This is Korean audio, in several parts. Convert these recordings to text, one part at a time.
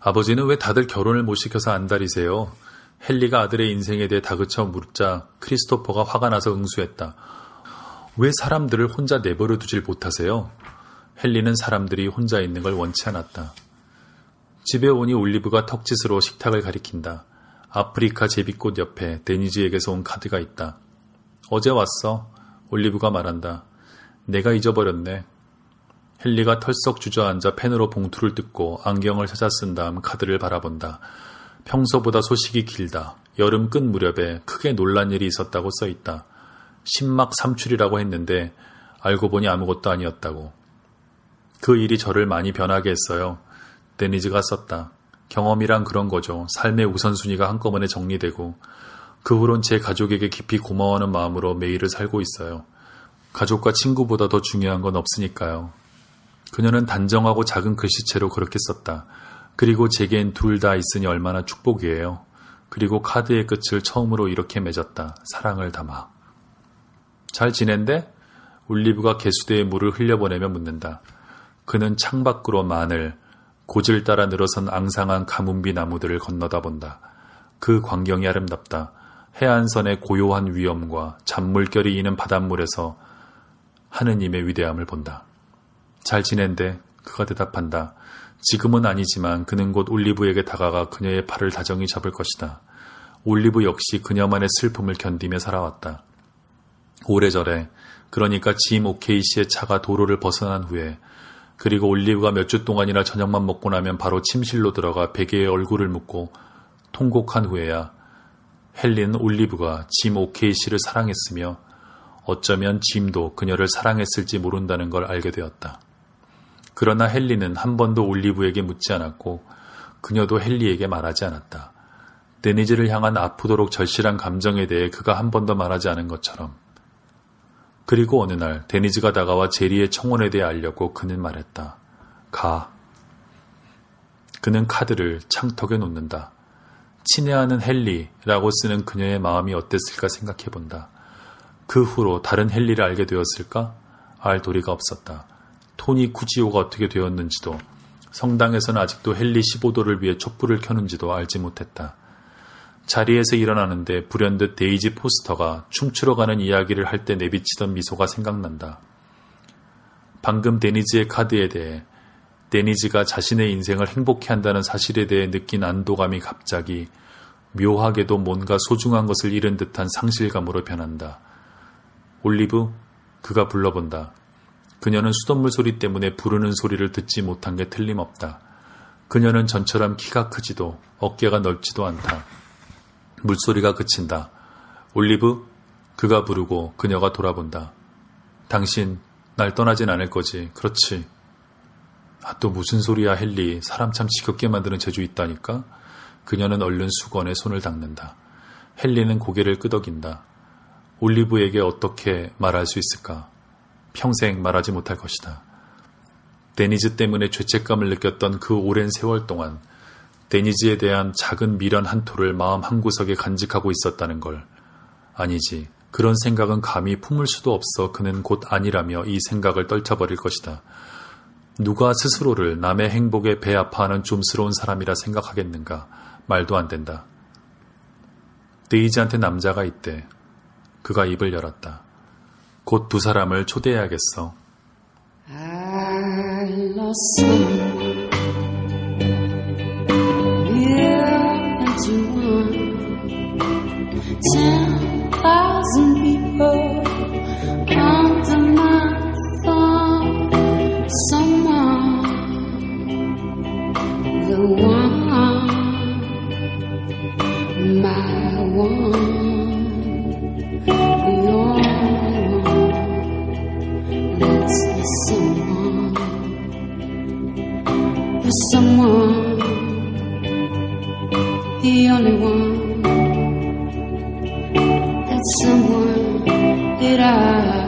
아버지는 왜 다들 결혼을 못 시켜서 안달이세요? 헨리가 아들의 인생에 대해 다그쳐 물자 크리스토퍼가 화가 나서 응수했다. 왜 사람들을 혼자 내버려 두질 못하세요? 헨리는 사람들이 혼자 있는 걸 원치 않았다. 집에 오니 올리브가 턱짓으로 식탁을 가리킨다. 아프리카 제비꽃 옆에 데니즈에게서 온 카드가 있다. 어제 왔어. 올리브가 말한다. 내가 잊어버렸네. 헨리가 털썩 주저앉아 펜으로 봉투를 뜯고 안경을 찾아 쓴 다음 카드를 바라본다. 평소보다 소식이 길다. 여름 끝 무렵에 크게 놀란 일이 있었다고 써 있다. 신막 삼출이라고 했는데 알고 보니 아무것도 아니었다고. 그 일이 저를 많이 변하게 했어요. 데니즈가 썼다. 경험이란 그런 거죠. 삶의 우선순위가 한꺼번에 정리되고 그 후론 제 가족에게 깊이 고마워하는 마음으로 매일을 살고 있어요. 가족과 친구보다 더 중요한 건 없으니까요. 그녀는 단정하고 작은 글씨체로 그렇게 썼다. 그리고 제겐 둘 다 있으니 얼마나 축복이에요. 그리고 카드의 끝을 처음으로 이렇게 맺었다. 사랑을 담아. 잘 지낸데? 올리브가 개수대에 물을 흘려보내며 묻는다. 그는 창밖으로 마늘, 고질 따라 늘어선 앙상한 가뭄비 나무들을 건너다 본다. 그 광경이 아름답다. 해안선의 고요한 위엄과 잔물결이 이는 바닷물에서 하느님의 위대함을 본다. 잘 지낸데 그가 대답한다. 지금은 아니지만 그는 곧 올리브에게 다가가 그녀의 팔을 다정히 잡을 것이다. 올리브 역시 그녀만의 슬픔을 견디며 살아왔다. 오래전에 그러니까 짐 오케이 씨의 차가 도로를 벗어난 후에 그리고 올리브가 몇 주 동안이나 저녁만 먹고 나면 바로 침실로 들어가 베개에 얼굴을 묻고 통곡한 후에야 헬리는 올리브가 짐 오케이 씨를 사랑했으며 어쩌면 짐도 그녀를 사랑했을지 모른다는 걸 알게 되었다. 그러나 헨리는 한 번도 올리브에게 묻지 않았고 그녀도 헨리에게 말하지 않았다. 데니즈를 향한 아프도록 절실한 감정에 대해 그가 한 번도 말하지 않은 것처럼. 그리고 어느 날 데니즈가 다가와 제리의 청혼에 대해 알렸고 그는 말했다. 가. 그는 카드를 창턱에 놓는다. 친애하는 헨리라고 쓰는 그녀의 마음이 어땠을까 생각해 본다. 그 후로 다른 헨리를 알게 되었을까? 알 도리가 없었다. 토니 쿠지오가 어떻게 되었는지도 성당에서는 아직도 헨리 15도를 위해 촛불을 켜는지도 알지 못했다. 자리에서 일어나는데 불현듯 데이지 포스터가 춤추러 가는 이야기를 할 때 내비치던 미소가 생각난다. 방금 데니즈의 카드에 대해 데니즈가 자신의 인생을 행복해 한다는 사실에 대해 느낀 안도감이 갑자기 묘하게도 뭔가 소중한 것을 잃은 듯한 상실감으로 변한다. 올리브, 그가 불러본다. 그녀는 수돗물 소리 때문에 부르는 소리를 듣지 못한 게 틀림없다. 그녀는 전처럼 키가 크지도 어깨가 넓지도 않다. 물소리가 그친다. 올리브? 그가 부르고 그녀가 돌아본다. 당신, 날 떠나진 않을 거지. 그렇지. 아, 또 무슨 소리야, 헨리. 사람 참 지겹게 만드는 재주 있다니까? 그녀는 얼른 수건에 손을 닦는다. 헨리는 고개를 끄덕인다. 올리브에게 어떻게 말할 수 있을까? 평생 말하지 못할 것이다. 데니즈 때문에 죄책감을 느꼈던 그 오랜 세월 동안 데니즈에 대한 작은 미련 한 토를 마음 한구석에 간직하고 있었다는 걸. 아니지. 그런 생각은 감히 품을 수도 없어 그는 곧 아니라며 이 생각을 떨쳐버릴 것이다. 누가 스스로를 남의 행복에 배 아파하는 좀스러운 사람이라 생각하겠는가. 말도 안 된다. 데이지한테 남자가 있대. 그가 입을 열었다. 곧 두 사람을 초대해야겠어. One. My one, someone, the only one, that someone that I.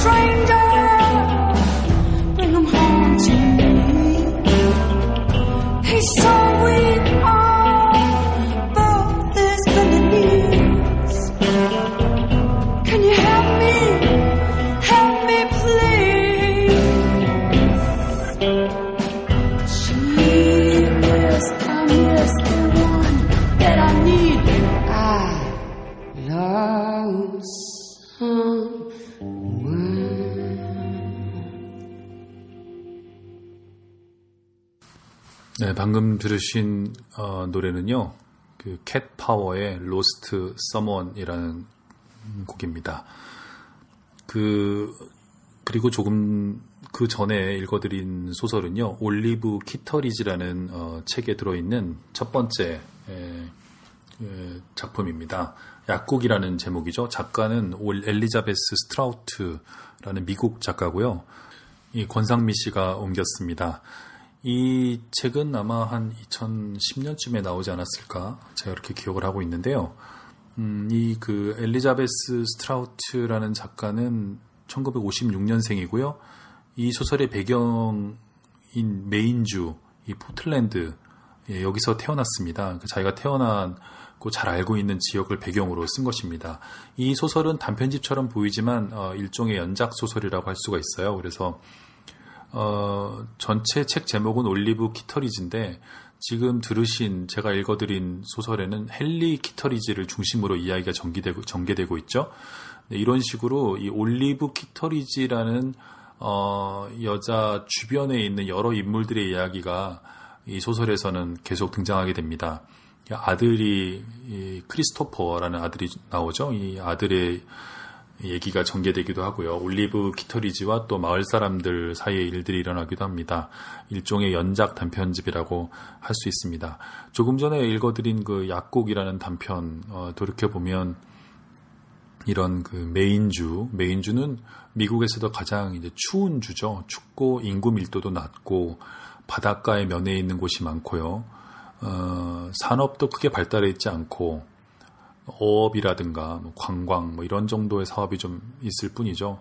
stranger. Bring him home to me. He's so 네, 방금 들으신 어, 노래는요. 그 캣 파워의 Lost Someone이라는 곡입니다. 그 그리고 조금 그 전에 읽어드린 소설은요. 올리브 키터리지라는 어, 책에 들어있는 첫 번째 에, 에, 작품입니다. 약국이라는 제목이죠. 작가는 올 엘리자베스 스트라우트라는 미국 작가고요. 이 권상미 씨가 옮겼습니다. 이 책은 아마 한 2010년쯤에 나오지 않았을까 제가 그렇게 기억을 하고 있는데요. 음, 이 그 엘리자베스 스트라우트라는 작가는 1956년생이고요. 이 소설의 배경인 메인주, 이 포틀랜드 예, 여기서 태어났습니다. 그 자기가 태어나고 잘 알고 있는 지역을 배경으로 쓴 것입니다. 이 소설은 단편집처럼 보이지만 어, 일종의 연작 소설이라고 할 수가 있어요. 그래서 어, 전체 책 제목은 올리브 키터리지인데 지금 들으신 제가 읽어드린 소설에는 헨리 키터리지를 중심으로 이야기가 전개되고, 전개되고 있죠. 네, 이런 식으로 이 올리브 키터리지라는 어, 여자 주변에 있는 여러 인물들의 이야기가 이 소설에서는 계속 등장하게 됩니다. 아들이 이 크리스토퍼라는 아들이 나오죠. 이 아들의 얘기가 전개되기도 하고요. 올리브 키터리지와 또 마을 사람들 사이의 일들이 일어나기도 합니다. 일종의 연작 단편집이라고 할 수 있습니다. 조금 전에 읽어드린 그 약곡이라는 단편 어, 돌이켜 보면 이런 그 메인주, 메인주는 미국에서도 가장 이제 추운 주죠. 춥고 인구 밀도도 낮고 바닷가에 면에 있는 곳이 많고요. 어, 산업도 크게 발달해 있지 않고 어업이라든가 뭐 관광 뭐 이런 정도의 사업이 좀 있을 뿐이죠.